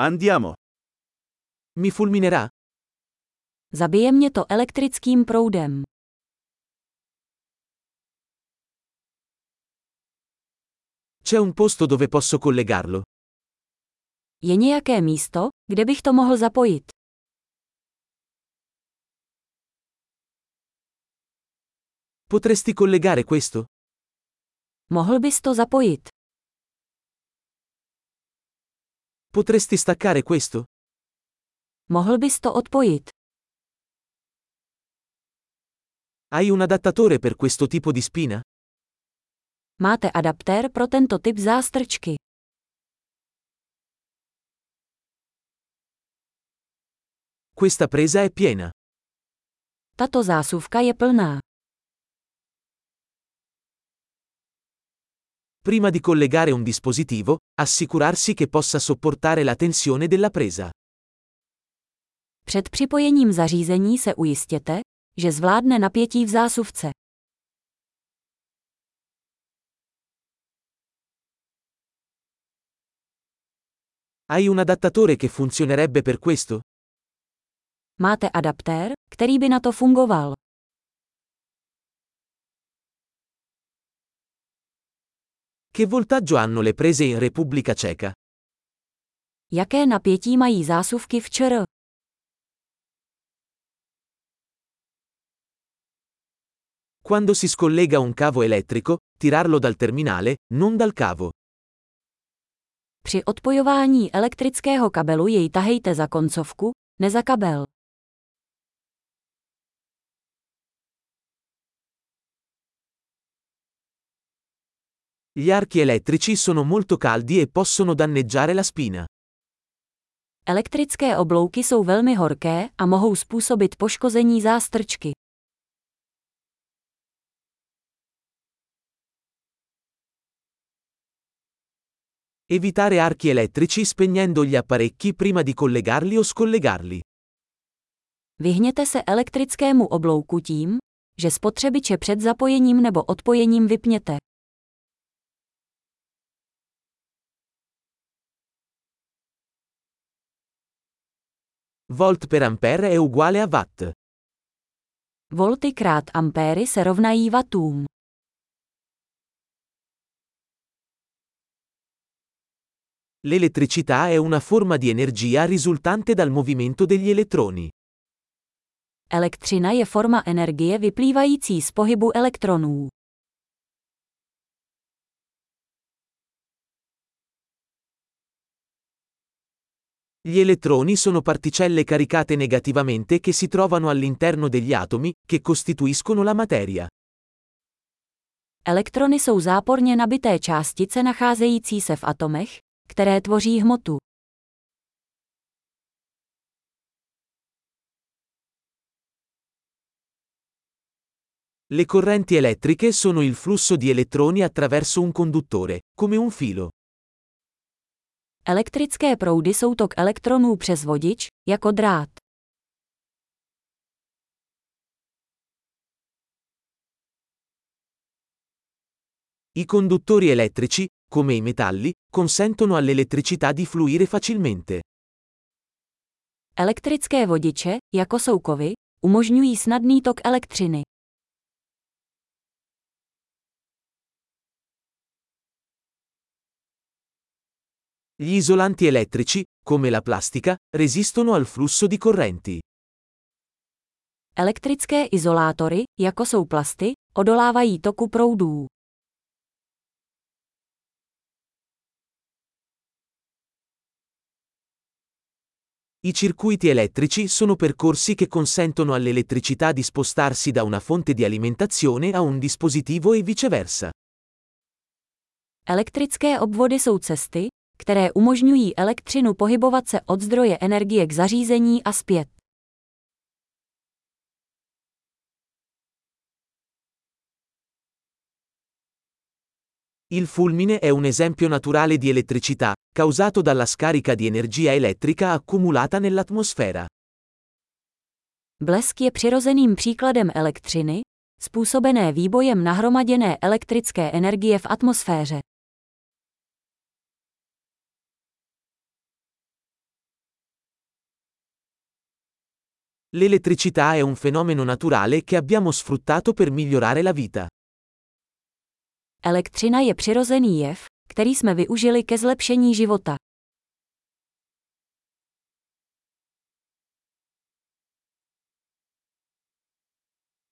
Andiamo. Mi fulminerà? Zabije mě to elektrickým proudem. C'è un posto dove posso collegarlo? Je nějaké místo, kde bych to mohl zapojit? Potresti collegare questo? Mohl bys to zapojit? Potresti staccare questo? Mohl bys to odpojit? Hai un adattatore per questo tipo di spina? Máte adaptér pro tento typ zástrčky. Questa presa è piena. Tato zásuvka je plná. Prima di collegare un dispositivo, assicurarsi che possa sopportare la tensione della presa. Před připojením zařízení se ujistěte, že zvládne napětí v zásuvce. Hai un adattatore che funzionerebbe per questo? Máte adaptér, který by na to fungoval. Che voltaggio hanno le prese in Repubblica Ceca? Jaké napětí mají zásuvky v ČR? Quando si scollega un cavo elettrico, tirarlo dal terminale, non dal cavo. Při odpojování elektrického kabelu jej tahejte za koncovku, ne za kabel. Gli archi elettrici sono molto caldi e possono danneggiare la spina. Elektrické oblouky jsou velmi horké a mohou způsobit poškození zástrčky. Evitare archi elettrici spegnendo gli apparecchi prima di collegarli o scollegarli. Vyhněte se elektrickému oblouku tím, že spotřebiče před zapojením nebo odpojením vypněte. Volt per ampere è uguale a watt. Volty krát ampéry se rovnají wattům. L'elettricità è una forma di energia risultante dal movimento degli elettroni. Elektřina je forma energie vyplývající z pohybu elektronů. Gli elettroni sono particelle caricate negativamente che si trovano all'interno degli atomi, che costituiscono la materia. Elektrony jsou záporně nabité částice nacházející se v atomech, které tvoří hmotu. Le correnti elettriche sono il flusso di elettroni attraverso un conduttore, come un filo. Elektrické proudy jsou tok elektronů přes vodič, jako drát. I conduttori elettrici, come i metalli, consentono all'elettricità di fluire facilmente. Elektrické vodiče, jako jsou kovy, umožňují snadný tok elektřiny. Gli isolanti elettrici, come la plastica, resistono al flusso di correnti. Elektrické izolátory, jako jsou plasty, odolávají toku proudů. I circuiti elettrici sono percorsi che consentono all'elettricità di spostarsi da una fonte di alimentazione a un dispositivo e viceversa. Elektrické obvody jsou cesty, které umožňují elektřinu pohybovat se od zdroje energie k zařízení a zpět. Il fulmine è un esempio naturale di elettricità, causato dalla scarica di energia elettrica accumulata nell'atmosfera. Blesk je přirozeným příkladem elektřiny, způsobené výbojem nahromaděné elektrické energie v atmosféře. L'elettricità è un fenomeno naturale che abbiamo sfruttato per migliorare la vita. Elektřina je přirozený jev, který jsme využili ke zlepšení života.